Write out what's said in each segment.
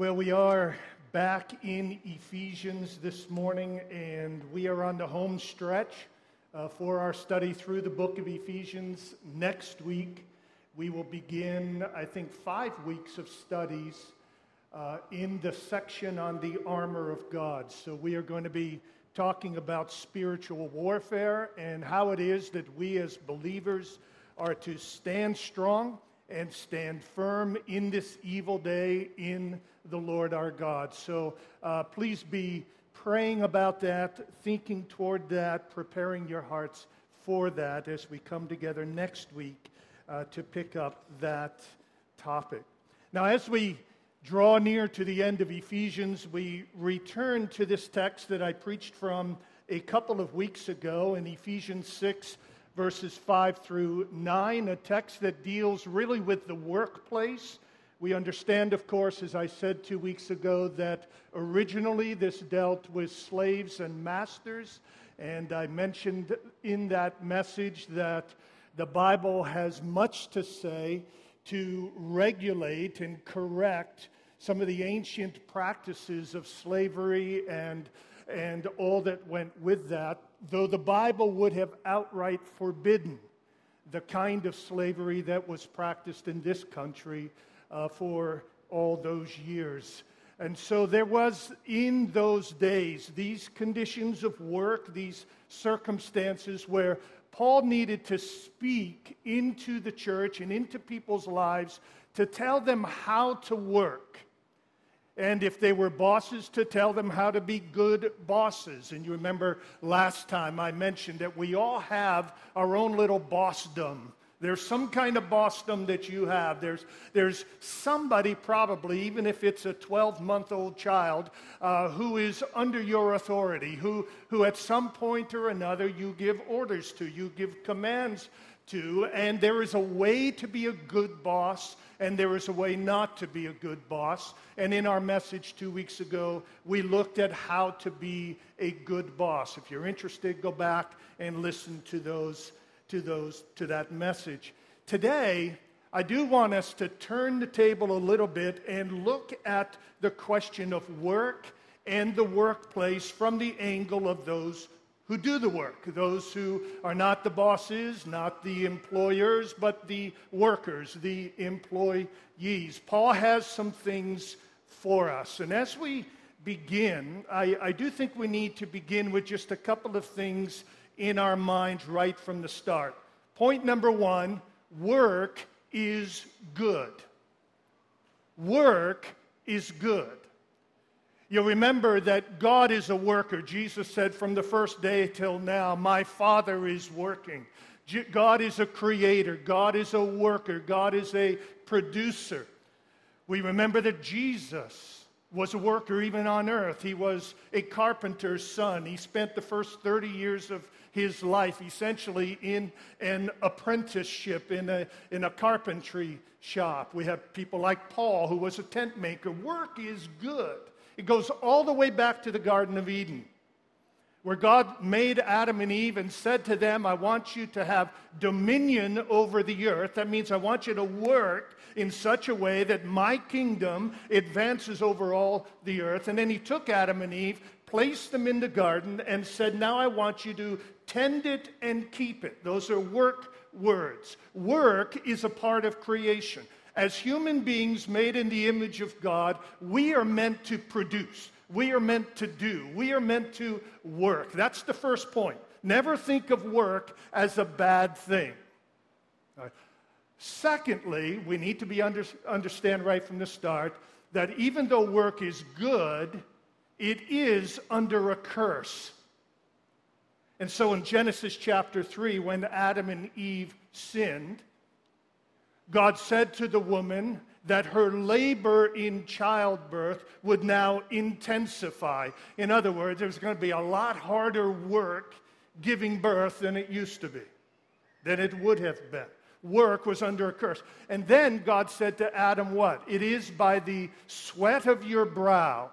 Well, we are back in Ephesians this morning, and we are on the home stretch uh, for our study through the book of Ephesians. Next week, we will begin, I think, five weeks of studies uh, in the section on the armor of God. So, we are going to be talking about spiritual warfare and how it is that we as believers are to stand strong and stand firm in this evil day in the Lord our God. So uh, please be praying about that, thinking toward that, preparing your hearts for that as we come together next week uh, to pick up that topic. Now, as we draw near to the end of Ephesians, we return to this text that I preached from a couple of weeks ago in Ephesians 6 verses 5 through 9, a text that deals really with the workplace. We understand, of course, as I said two weeks ago, that originally this dealt with slaves and masters. And I mentioned in that message that the Bible has much to say to regulate and correct some of the ancient practices of slavery and, and all that went with that though the Bible would have outright forbidden the kind of slavery that was practiced in this country uh, for all those years. And so there was in those days these conditions of work, these circumstances where Paul needed to speak into the church and into people's lives to tell them how to work and if they were bosses, to tell them how to be good bosses. And you remember last time I mentioned that we all have our own little bossdom. There's some kind of bossdom that you have. There's, there's somebody, probably, even if it's a 12 month old child, uh, who is under your authority, who, who at some point or another you give orders to, you give commands to. And there is a way to be a good boss and there is a way not to be a good boss. And in our message two weeks ago, we looked at how to be a good boss. If you're interested, go back and listen to those to those to that message. Today, I do want us to turn the table a little bit and look at the question of work and the workplace from the angle of those who do the work, those who are not the bosses, not the employers, but the workers, the employees. Paul has some things for us. And as we begin, I, I do think we need to begin with just a couple of things in our minds right from the start. Point number one work is good. Work is good. You'll remember that God is a worker. Jesus said, From the first day till now, my Father is working. God is a creator. God is a worker. God is a producer. We remember that Jesus was a worker even on earth. He was a carpenter's son. He spent the first 30 years of his life essentially in an apprenticeship in a, in a carpentry shop. We have people like Paul, who was a tent maker. Work is good. It goes all the way back to the Garden of Eden, where God made Adam and Eve and said to them, I want you to have dominion over the earth. That means I want you to work in such a way that my kingdom advances over all the earth. And then he took Adam and Eve, placed them in the garden, and said, Now I want you to tend it and keep it. Those are work words. Work is a part of creation. As human beings made in the image of God, we are meant to produce. We are meant to do. We are meant to work. That's the first point. Never think of work as a bad thing. Secondly, we need to be under, understand right from the start that even though work is good, it is under a curse. And so in Genesis chapter 3, when Adam and Eve sinned, God said to the woman that her labor in childbirth would now intensify. In other words, it was going to be a lot harder work giving birth than it used to be, than it would have been. Work was under a curse. And then God said to Adam, What? It is by the sweat of your brow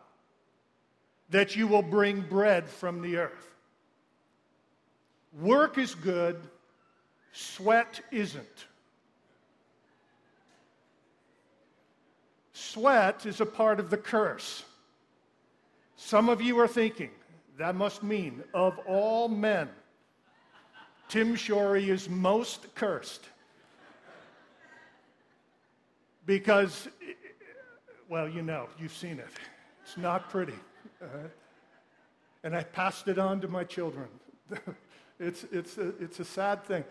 that you will bring bread from the earth. Work is good, sweat isn't. Sweat is a part of the curse. Some of you are thinking, that must mean, of all men, Tim Shorey is most cursed. Because, well, you know, you've seen it. It's not pretty. Uh, and I passed it on to my children. it's, it's, a, it's a sad thing.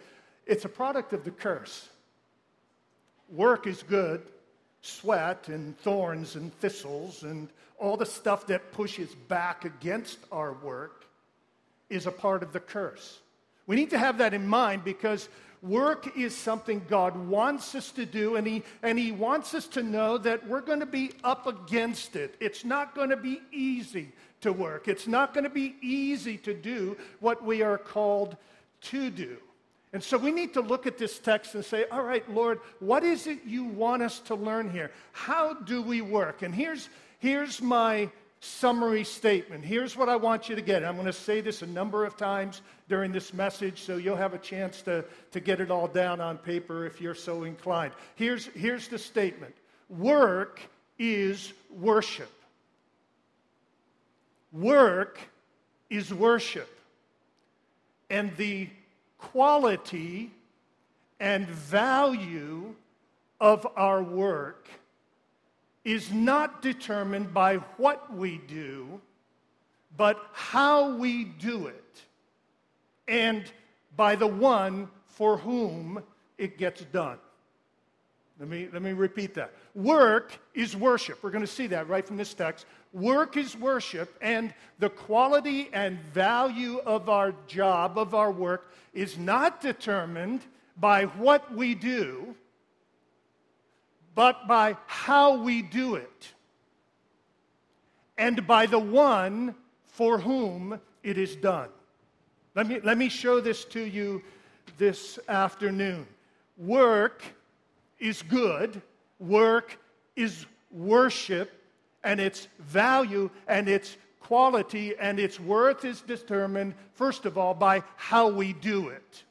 It's a product of the curse. Work is good, sweat and thorns and thistles and all the stuff that pushes back against our work is a part of the curse. We need to have that in mind because work is something God wants us to do, and He, and he wants us to know that we're going to be up against it. It's not going to be easy to work, it's not going to be easy to do what we are called to do. And so we need to look at this text and say, all right, Lord, what is it you want us to learn here? How do we work? And here's, here's my summary statement. Here's what I want you to get. I'm going to say this a number of times during this message, so you'll have a chance to, to get it all down on paper if you're so inclined. Here's, here's the statement Work is worship. Work is worship. And the quality and value of our work is not determined by what we do, but how we do it, and by the one for whom it gets done. Let me, let me repeat that. Work is worship. We're going to see that right from this text. Work is worship, and the quality and value of our job, of our work, is not determined by what we do, but by how we do it, and by the one for whom it is done. Let me, let me show this to you this afternoon. Work is good, work is worship, and its value and its quality and its worth is determined, first of all, by how we do it.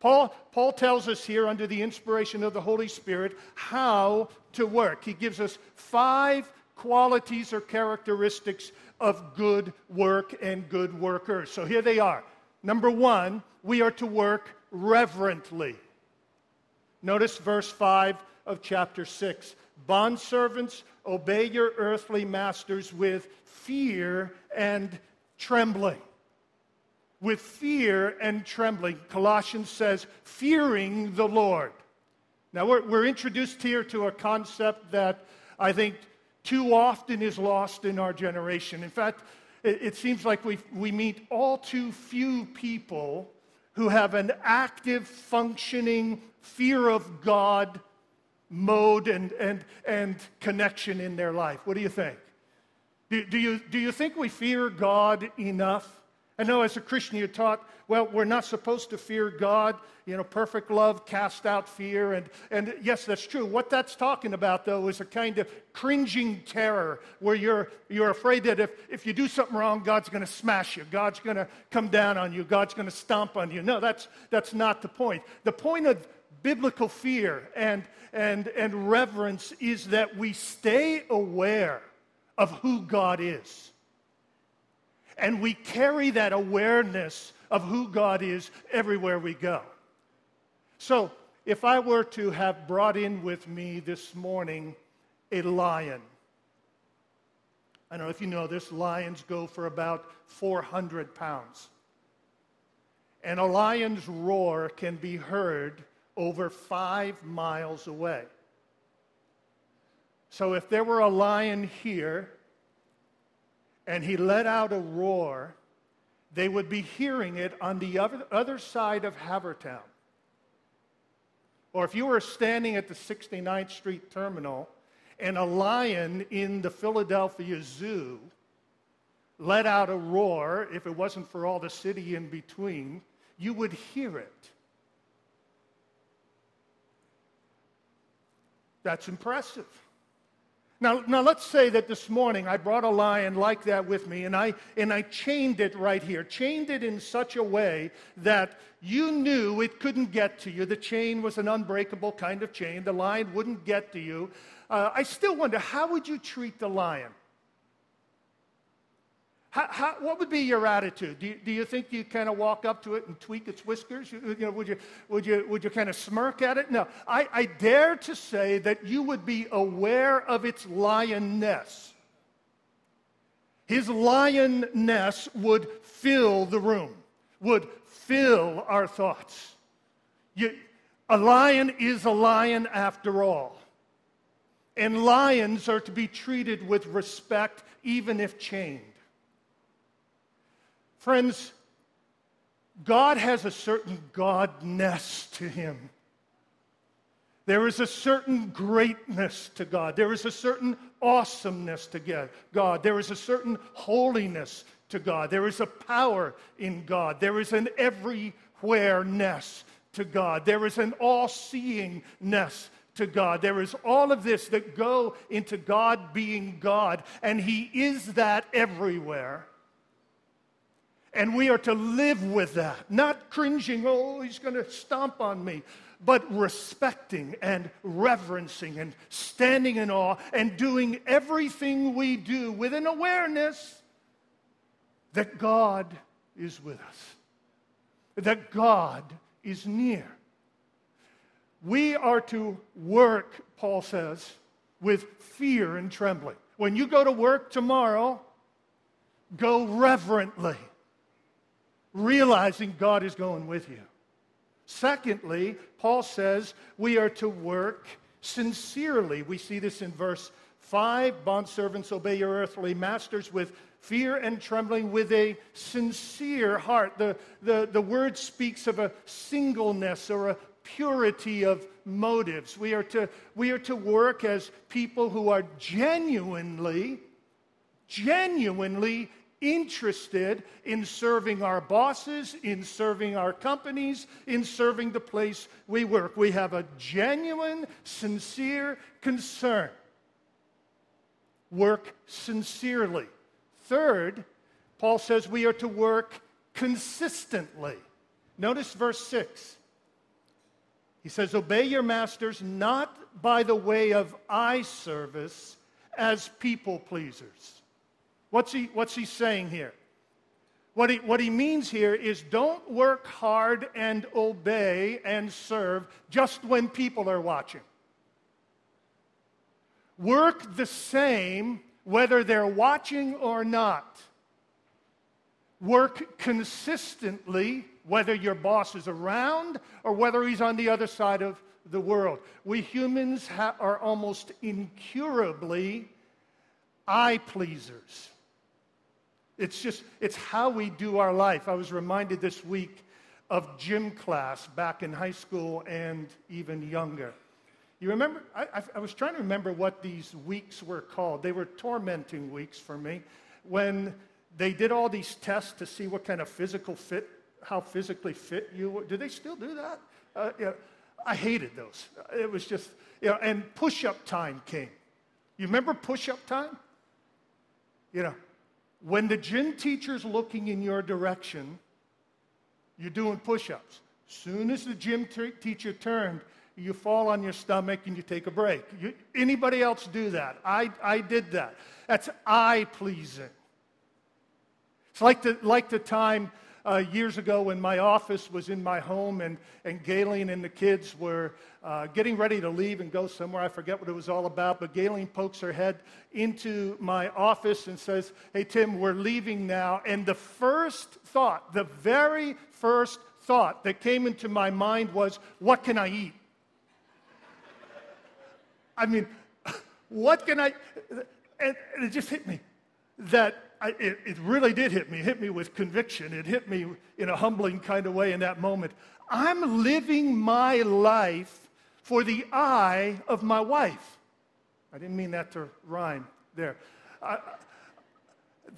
Paul, Paul tells us here, under the inspiration of the Holy Spirit, how to work. He gives us five qualities or characteristics of good work and good workers. So here they are. Number one, we are to work reverently. Notice verse 5 of chapter 6. Bondservants, obey your earthly masters with fear and trembling. With fear and trembling. Colossians says, fearing the Lord. Now, we're, we're introduced here to a concept that I think too often is lost in our generation. In fact, it, it seems like we, we meet all too few people who have an active, functioning fear of God mode and, and, and connection in their life. What do you think? Do, do, you, do you think we fear God enough? I know as a Christian you're taught, well, we're not supposed to fear God. You know, perfect love cast out fear. And, and yes, that's true. What that's talking about, though, is a kind of cringing terror where you're, you're afraid that if, if you do something wrong, God's going to smash you. God's going to come down on you. God's going to stomp on you. No, that's, that's not the point. The point of biblical fear and, and, and reverence is that we stay aware of who God is and we carry that awareness of who God is everywhere we go. So, if I were to have brought in with me this morning a lion, I don't know if you know this, lions go for about 400 pounds. And a lion's roar can be heard over five miles away. So if there were a lion here and he let out a roar, they would be hearing it on the other, other side of Havertown. Or if you were standing at the 69th Street terminal and a lion in the Philadelphia Zoo let out a roar, if it wasn't for all the city in between, you would hear it. That's impressive. Now, now let's say that this morning I brought a lion like that with me and I, and I chained it right here, chained it in such a way that you knew it couldn't get to you. The chain was an unbreakable kind of chain. The lion wouldn't get to you. Uh, I still wonder how would you treat the lion? How, how, what would be your attitude? Do you, do you think you kind of walk up to it and tweak its whiskers? You, you know, would, you, would, you, would you kind of smirk at it? No. I, I dare to say that you would be aware of its lionness. His lionness would fill the room, would fill our thoughts. You, a lion is a lion after all. And lions are to be treated with respect, even if chained. Friends, God has a certain godness to him. There is a certain greatness to God. There is a certain awesomeness to God. There is a certain holiness to God. There is a power in God. There is an everywhere-ness to God. There is an all seeingness to God. There is all of this that go into God being God, and He is that everywhere. And we are to live with that, not cringing, oh, he's going to stomp on me, but respecting and reverencing and standing in awe and doing everything we do with an awareness that God is with us, that God is near. We are to work, Paul says, with fear and trembling. When you go to work tomorrow, go reverently realizing God is going with you. Secondly, Paul says we are to work sincerely. We see this in verse 5 Bondservants, obey your earthly masters with fear and trembling, with a sincere heart. The, the, the word speaks of a singleness or a purity of motives. We are, to, we are to work as people who are genuinely, genuinely interested in serving our bosses, in serving our companies, in serving the place we work. We have a genuine, sincere concern. Work sincerely. Third, Paul says we are to work consistently. Notice verse 6. He says, Obey your masters not by the way of eye service as people pleasers What's he, what's he saying here? What he, what he means here is don't work hard and obey and serve just when people are watching. Work the same whether they're watching or not. Work consistently whether your boss is around or whether he's on the other side of the world. We humans ha- are almost incurably eye pleasers. It's just, it's how we do our life. I was reminded this week of gym class back in high school and even younger. You remember? I, I, was trying to remember what these weeks were called. They were tormenting weeks for me when they did all these tests to see what kind of physical fit, how physically fit you were. Do they still do that? Uh, I hated those. It was just, you know, and push up time came. You remember push up time? You know, when the gym teacher's looking in your direction, you're doing push ups. Soon as the gym t- teacher turned, you fall on your stomach and you take a break. You, anybody else do that? I, I did that. That's eye pleasing. It's like the, like the time uh, years ago when my office was in my home and, and Galen and the kids were uh, getting ready to leave and go somewhere. I forget what it was all about, but Galen pokes her head into my office and says, Hey, Tim, we're leaving now. And the first thought, the very first thought that came into my mind was, What can I eat? I mean, what can I? And, it just hit me that I, it, it really did hit me. It hit me with conviction. It hit me in a humbling kind of way in that moment. I'm living my life for the eye of my wife. I didn't mean that to rhyme there. Uh,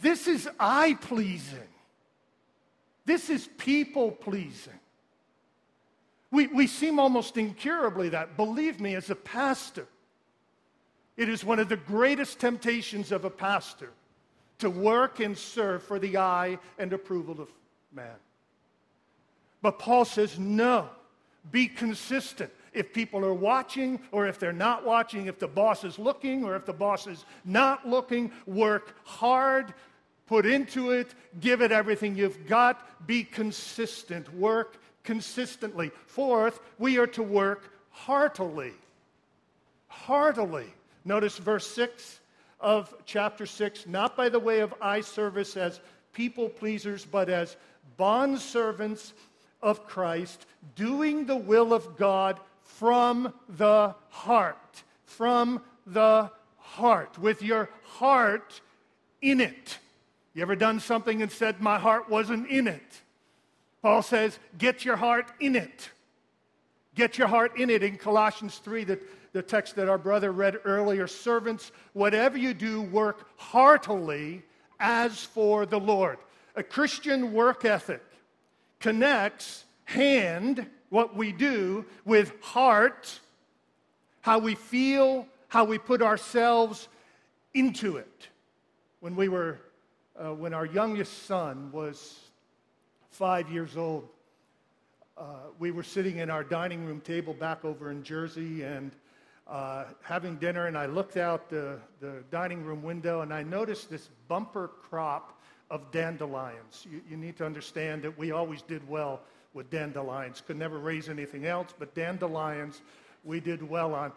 this is eye pleasing. This is people pleasing. We, we seem almost incurably that. Believe me, as a pastor, it is one of the greatest temptations of a pastor to work and serve for the eye and approval of man. But Paul says, no, be consistent. if people are watching or if they're not watching, if the boss is looking or if the boss is not looking. Work hard, put into it, give it everything you've got, be consistent, work consistently. Fourth, we are to work heartily. Heartily. Notice verse 6 of chapter 6 not by the way of eye service as people pleasers, but as bond servants of Christ, doing the will of God from the heart. From the heart. With your heart in it. You ever done something and said, My heart wasn't in it? Paul says, Get your heart in it. Get your heart in it. In Colossians 3, the, the text that our brother read earlier, servants, whatever you do, work heartily as for the Lord. A Christian work ethic connects hand, what we do, with heart, how we feel, how we put ourselves into it. When we were uh, when our youngest son was five years old, uh, we were sitting in our dining room table back over in Jersey and uh, having dinner, and I looked out the, the dining room window and I noticed this bumper crop of dandelions. You, you need to understand that we always did well with dandelions. Could never raise anything else, but dandelions we did well on.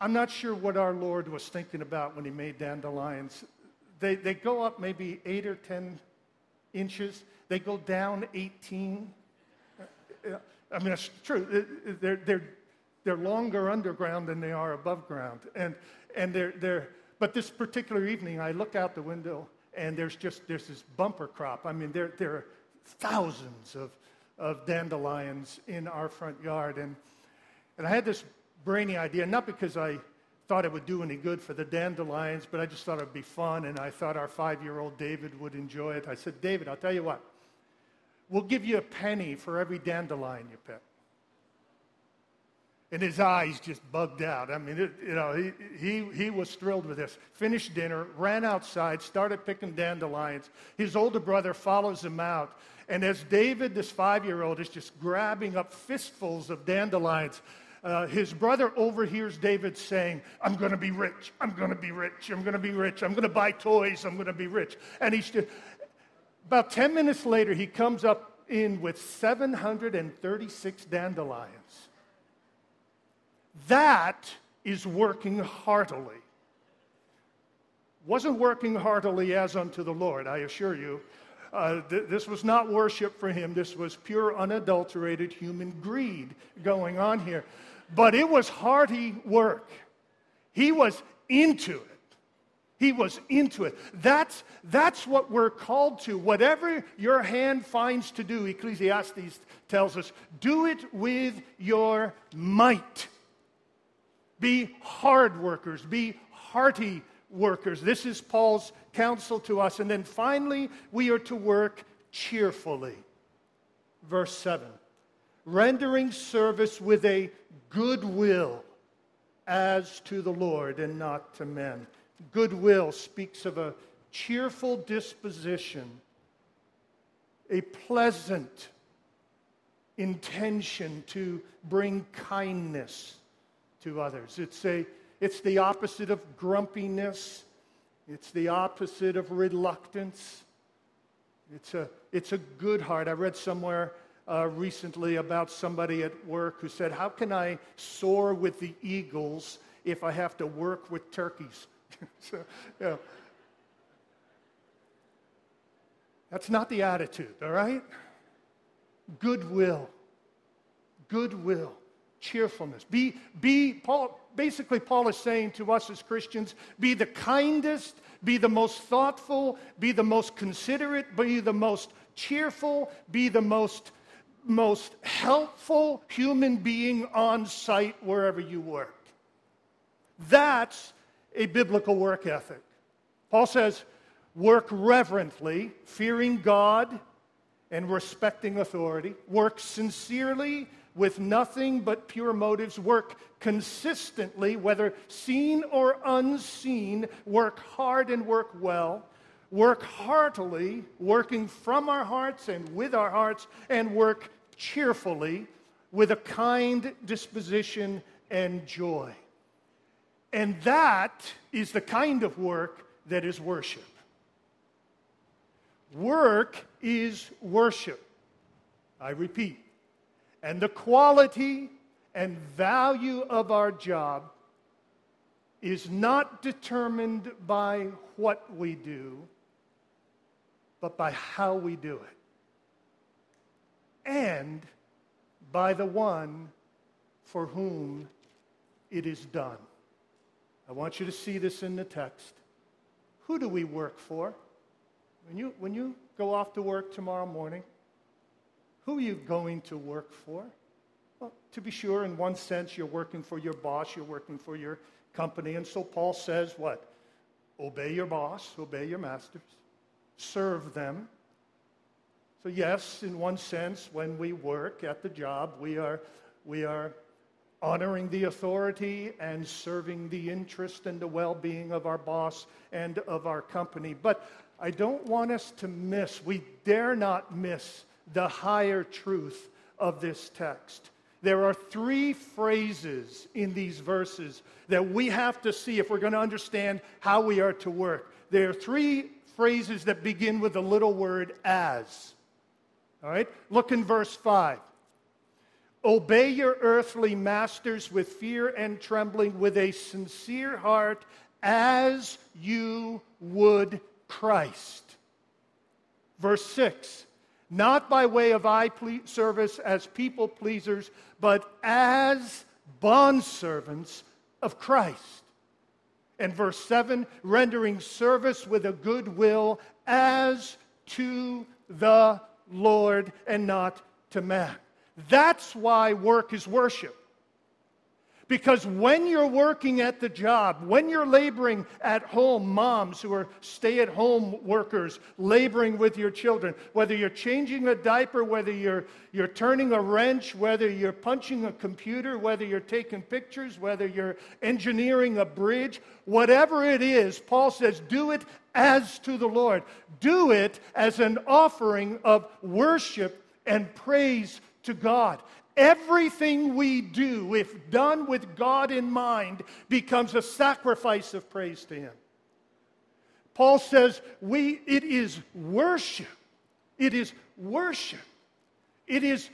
I'm not sure what our Lord was thinking about when he made dandelions they, they go up maybe eight or 10 inches. They go down 18. I mean, it's true. They're, they're, they're longer underground than they are above ground. And, and they're, they're, but this particular evening, I look out the window and there's just there's this bumper crop. I mean, there, there are thousands of, of dandelions in our front yard. And, and I had this brainy idea, not because I thought it would do any good for the dandelions, but I just thought it would be fun, and I thought our five year old David would enjoy it. I said, David, I'll tell you what, we'll give you a penny for every dandelion you pick. And his eyes just bugged out. I mean, it, you know, he, he, he was thrilled with this. Finished dinner, ran outside, started picking dandelions. His older brother follows him out. And as David, this five year old, is just grabbing up fistfuls of dandelions, uh, his brother overhears David saying, I'm going to be rich. I'm going to be rich. I'm going to be rich. I'm going to buy toys. I'm going to be rich. And he's just, about 10 minutes later, he comes up in with 736 dandelions. That is working heartily. Wasn't working heartily as unto the Lord, I assure you. Uh, th- this was not worship for him. This was pure, unadulterated human greed going on here. But it was hearty work. He was into it. He was into it. That's, that's what we're called to. Whatever your hand finds to do, Ecclesiastes tells us, do it with your might. Be hard workers, be hearty workers. This is Paul's counsel to us. And then finally, we are to work cheerfully. Verse 7 rendering service with a good will as to the Lord and not to men. Goodwill speaks of a cheerful disposition, a pleasant intention to bring kindness to others. It's, a, it's the opposite of grumpiness, it's the opposite of reluctance. It's a, it's a good heart. I read somewhere uh, recently about somebody at work who said, How can I soar with the eagles if I have to work with turkeys? so, know, that's not the attitude, all right? Goodwill. Goodwill. Cheerfulness. Be, be, Paul, basically, Paul is saying to us as Christians be the kindest, be the most thoughtful, be the most considerate, be the most cheerful, be the most most helpful human being on site wherever you work. That's a biblical work ethic. Paul says, work reverently, fearing God and respecting authority. Work sincerely with nothing but pure motives. Work consistently, whether seen or unseen. Work hard and work well work heartily, working from our hearts and with our hearts, and work cheerfully. with a kind disposition and joy. And that is the kind of work that is worship. Work is worship. I repeat. And the quality and value of our job is not determined by what we do, but by how we do it. And by the one for whom it is done. I want you to see this in the text. Who do we work for? When you, when you go off to work tomorrow morning, who are you going to work for? Well, to be sure, in one sense, you're working for your boss, you're working for your company. And so Paul says, what? Obey your boss, obey your masters, serve them. So, yes, in one sense, when we work at the job, we are, we are honoring the authority and serving the interest and the well being of our boss and of our company. But I don't want us to miss, we dare not miss the higher truth of this text. There are three phrases in these verses that we have to see if we're going to understand how we are to work. There are three phrases that begin with the little word as. All right? Look in verse 5. Obey your earthly masters with fear and trembling, with a sincere heart, as you would Christ. Verse 6 Not by way of eye service as people pleasers, but as bondservants of Christ. And verse 7 rendering service with a good will as to the Lord and not to man. That's why work is worship. Because when you're working at the job, when you're laboring at home, moms who are stay at home workers, laboring with your children, whether you're changing a diaper, whether you're, you're turning a wrench, whether you're punching a computer, whether you're taking pictures, whether you're engineering a bridge, whatever it is, Paul says, do it as to the Lord. Do it as an offering of worship and praise to God. Everything we do, if done with God in mind, becomes a sacrifice of praise to Him. Paul says we, it is worship. It is worship. It is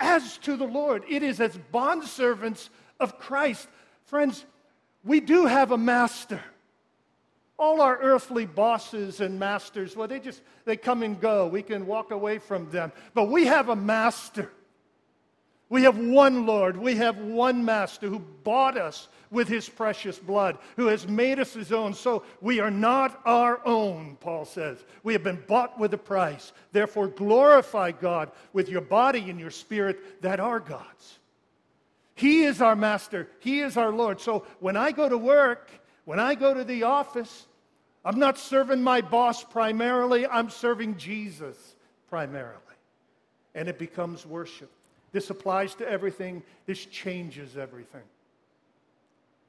as to the Lord. It is as bondservants of Christ. Friends, we do have a master. All our earthly bosses and masters, well, they just they come and go. We can walk away from them. But we have a master. We have one Lord. We have one Master who bought us with his precious blood, who has made us his own. So we are not our own, Paul says. We have been bought with a price. Therefore, glorify God with your body and your spirit that are God's. He is our Master, He is our Lord. So when I go to work, when I go to the office, I'm not serving my boss primarily, I'm serving Jesus primarily. And it becomes worship. This applies to everything. This changes everything.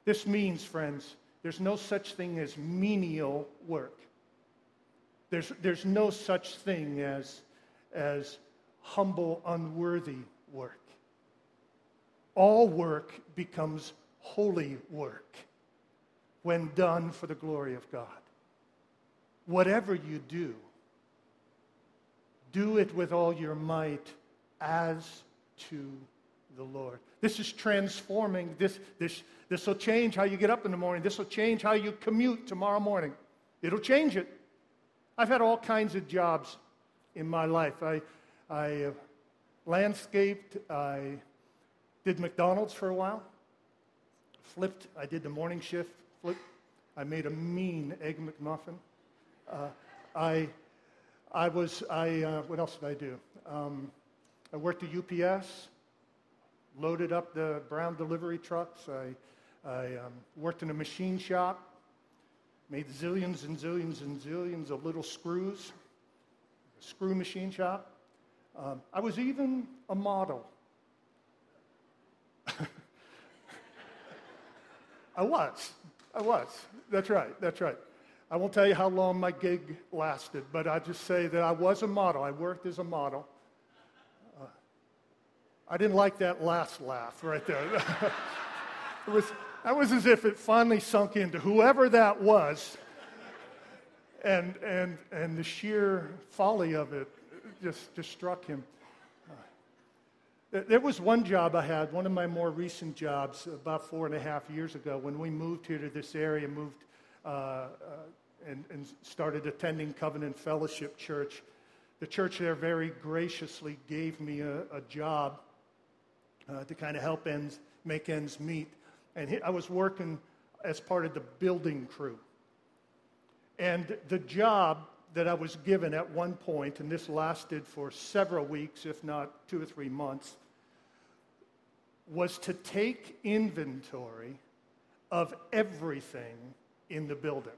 This means, friends, there's no such thing as menial work. There's, there's no such thing as, as humble, unworthy work. All work becomes holy work when done for the glory of God. Whatever you do, do it with all your might as to the Lord. This is transforming. This, this, this will change how you get up in the morning. This will change how you commute tomorrow morning. It'll change it. I've had all kinds of jobs in my life. I, I uh, landscaped. I did McDonald's for a while. Flipped. I did the morning shift. Flipped. I made a mean egg McMuffin. Uh, I, I was. I. Uh, what else did I do? Um, I worked at UPS, loaded up the brown delivery trucks. I, I um, worked in a machine shop, made zillions and zillions and zillions of little screws, a screw machine shop. Um, I was even a model. I was. I was. That's right. That's right. I won't tell you how long my gig lasted, but I just say that I was a model. I worked as a model. I didn't like that last laugh right there. it was, that was as if it finally sunk into whoever that was. And, and, and the sheer folly of it just, just struck him. There was one job I had, one of my more recent jobs, about four and a half years ago, when we moved here to this area, moved uh, uh, and, and started attending Covenant Fellowship Church. The church there very graciously gave me a, a job uh, to kind of help ends, make ends meet. And he, I was working as part of the building crew. And the job that I was given at one point, and this lasted for several weeks, if not two or three months, was to take inventory of everything in the building.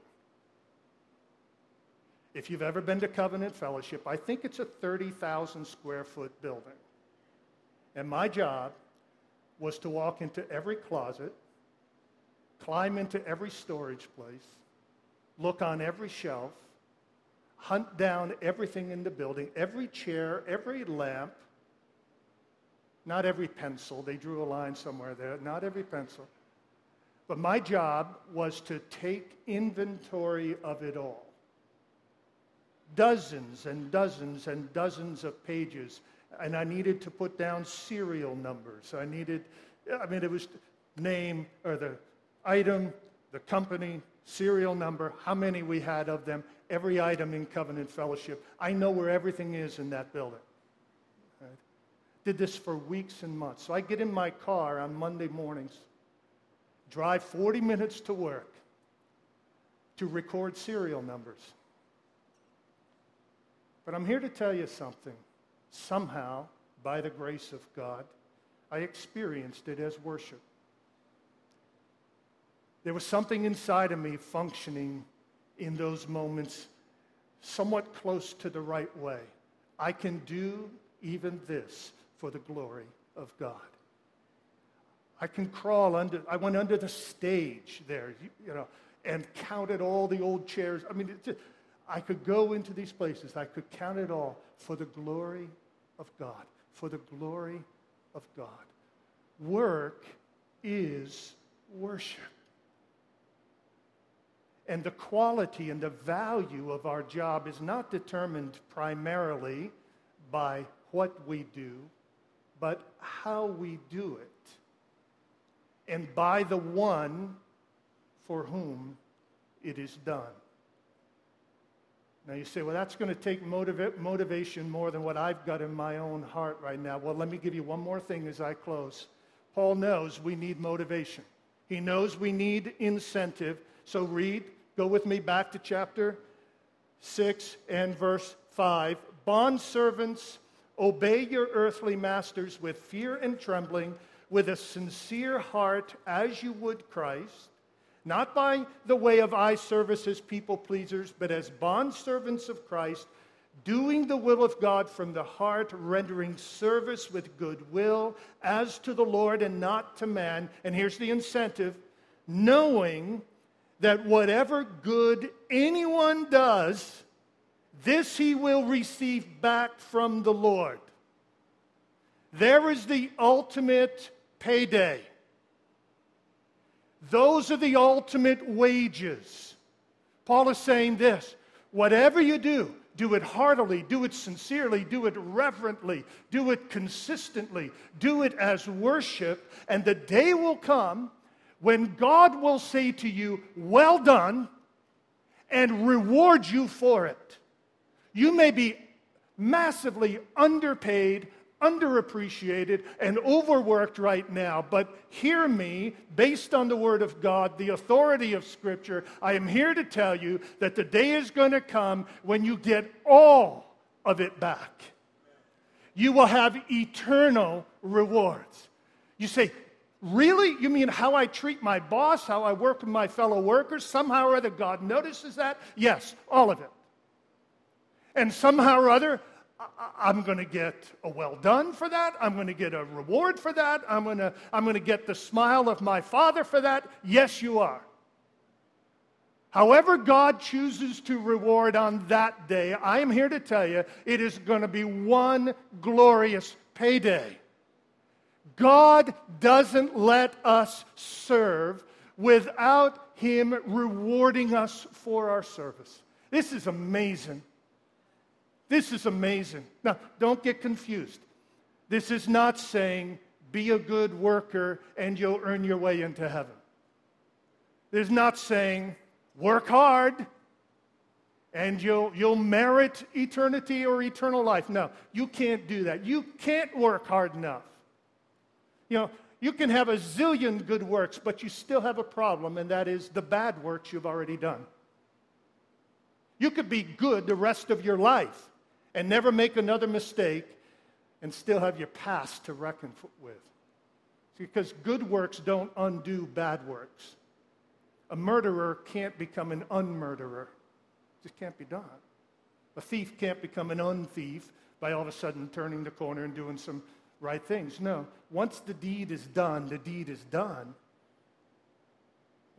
If you've ever been to Covenant Fellowship, I think it's a 30,000 square foot building. And my job was to walk into every closet, climb into every storage place, look on every shelf, hunt down everything in the building, every chair, every lamp, not every pencil. They drew a line somewhere there, not every pencil. But my job was to take inventory of it all. Dozens and dozens and dozens of pages and I needed to put down serial numbers. I needed, I mean, it was name or the item, the company, serial number, how many we had of them, every item in covenant fellowship. I know where everything is in that building. Right? Did this for weeks and months. So I get in my car on Monday mornings, drive 40 minutes to work to record serial numbers. But I'm here to tell you something somehow, by the grace of God, I experienced it as worship. There was something inside of me functioning in those moments somewhat close to the right way. I can do even this for the glory of God. I can crawl under, I went under the stage there, you know, and counted all the old chairs. I mean, just, I could go into these places, I could count it all for the glory of God. For the glory of God. Work is worship. And the quality and the value of our job is not determined primarily by what we do, but how we do it. And by the one for whom it is done. Now you say, well, that's going to take motiva- motivation more than what I've got in my own heart right now. Well, let me give you one more thing as I close. Paul knows we need motivation, he knows we need incentive. So read, go with me back to chapter 6 and verse 5. Bond servants, obey your earthly masters with fear and trembling, with a sincere heart, as you would Christ not by the way of eye service as people pleasers, but as bondservants of Christ, doing the will of God from the heart, rendering service with goodwill as to the Lord and not to man. And here's the incentive knowing that whatever good anyone does, this he will receive back from the Lord. There is the ultimate payday. Those are the ultimate wages. Paul is saying this whatever you do, do it heartily, do it sincerely, do it reverently, do it consistently, do it as worship, and the day will come when God will say to you, Well done, and reward you for it. You may be massively underpaid, underappreciated and overworked right now, but hear me, based on the Word of God, the authority of Scripture, I am here to tell you that the day is going to come when you get all of it back. You will have eternal rewards. You say, Really? You mean how I treat my boss, how I work with my fellow workers? Somehow or other, God notices that? Yes, all of it. And somehow or other, I'm going to get a well done for that. I'm going to get a reward for that. I'm going to, I'm going to get the smile of my Father for that. Yes, you are. However, God chooses to reward on that day, I am here to tell you it is going to be one glorious payday. God doesn't let us serve without Him rewarding us for our service. This is amazing. This is amazing. Now, don't get confused. This is not saying be a good worker and you'll earn your way into heaven. This is not saying work hard and you'll, you'll merit eternity or eternal life. No, you can't do that. You can't work hard enough. You know, you can have a zillion good works, but you still have a problem, and that is the bad works you've already done. You could be good the rest of your life and never make another mistake and still have your past to reckon with. Because good works don't undo bad works. A murderer can't become an unmurderer. It just can't be done. A thief can't become an unthief by all of a sudden turning the corner and doing some right things. No. Once the deed is done, the deed is done.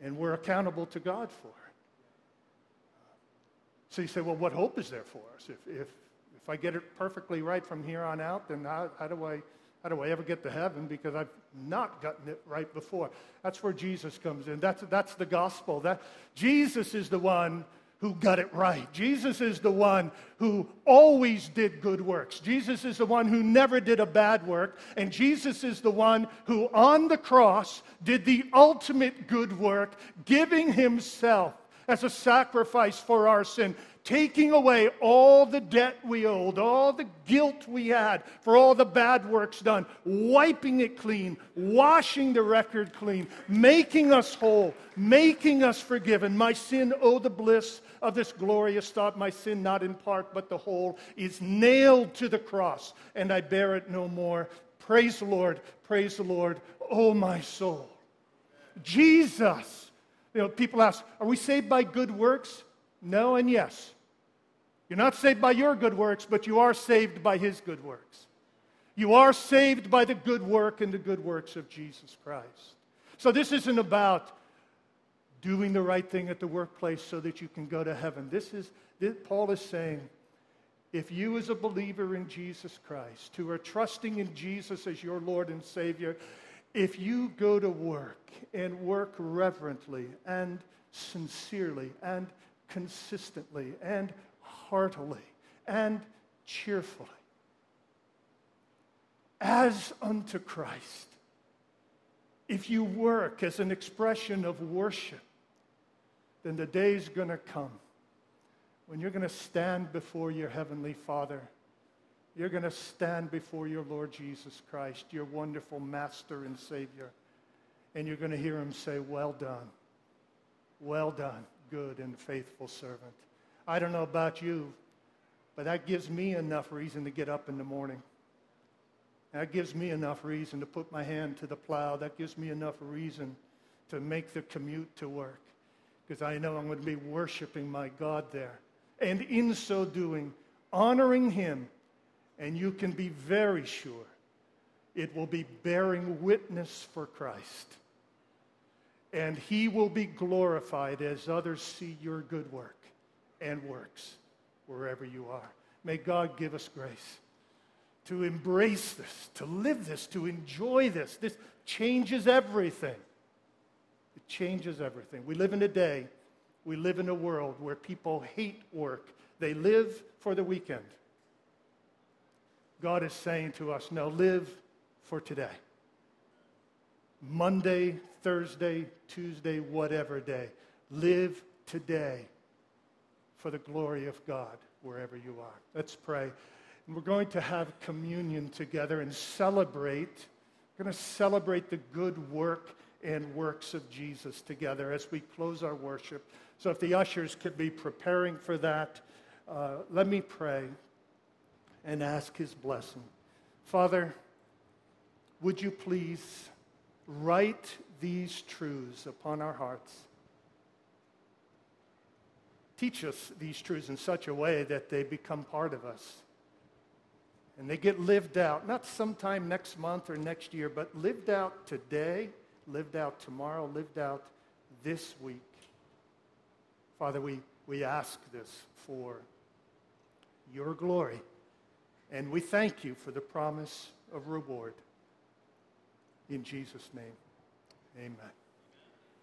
And we're accountable to God for it. So you say, well, what hope is there for us? If, if, if I get it perfectly right from here on out, then how, how, do I, how do I ever get to heaven? Because I've not gotten it right before. That's where Jesus comes in. That's, that's the gospel. That, Jesus is the one who got it right. Jesus is the one who always did good works. Jesus is the one who never did a bad work. And Jesus is the one who on the cross did the ultimate good work, giving himself as a sacrifice for our sin taking away all the debt we owed, all the guilt we had for all the bad works done, wiping it clean, washing the record clean, making us whole, making us forgiven. My sin, oh, the bliss of this glorious thought, my sin, not in part but the whole, is nailed to the cross, and I bear it no more. Praise the Lord, praise the Lord, oh, my soul. Jesus. You know, people ask, are we saved by good works? No and yes. You're not saved by your good works, but you are saved by his good works. You are saved by the good work and the good works of Jesus Christ. So this isn't about doing the right thing at the workplace so that you can go to heaven. This is, this, Paul is saying, if you, as a believer in Jesus Christ, who are trusting in Jesus as your Lord and Savior, if you go to work and work reverently and sincerely and consistently and heartily and cheerfully as unto Christ. If you work as an expression of worship, then the day's going to come when you're going to stand before your Heavenly Father. You're going to stand before your Lord Jesus Christ, your wonderful Master and Savior, and you're going to hear Him say, Well done. Well done, good and faithful servant. I don't know about you, but that gives me enough reason to get up in the morning. That gives me enough reason to put my hand to the plow. That gives me enough reason to make the commute to work because I know I'm going to be worshiping my God there. And in so doing, honoring Him. And you can be very sure it will be bearing witness for Christ. And He will be glorified as others see your good work and works wherever you are. May God give us grace to embrace this, to live this, to enjoy this. This changes everything. It changes everything. We live in a day, we live in a world where people hate work, they live for the weekend. God is saying to us, now live for today. Monday, Thursday, Tuesday, whatever day. Live today for the glory of God wherever you are. Let's pray. And we're going to have communion together and celebrate. We're going to celebrate the good work and works of Jesus together as we close our worship. So if the ushers could be preparing for that, uh, let me pray and ask his blessing. Father, would you please write these truths upon our hearts? teach us these truths in such a way that they become part of us. And they get lived out, not sometime next month or next year, but lived out today, lived out tomorrow, lived out this week. Father, we, we ask this for your glory. And we thank you for the promise of reward. In Jesus' name, amen.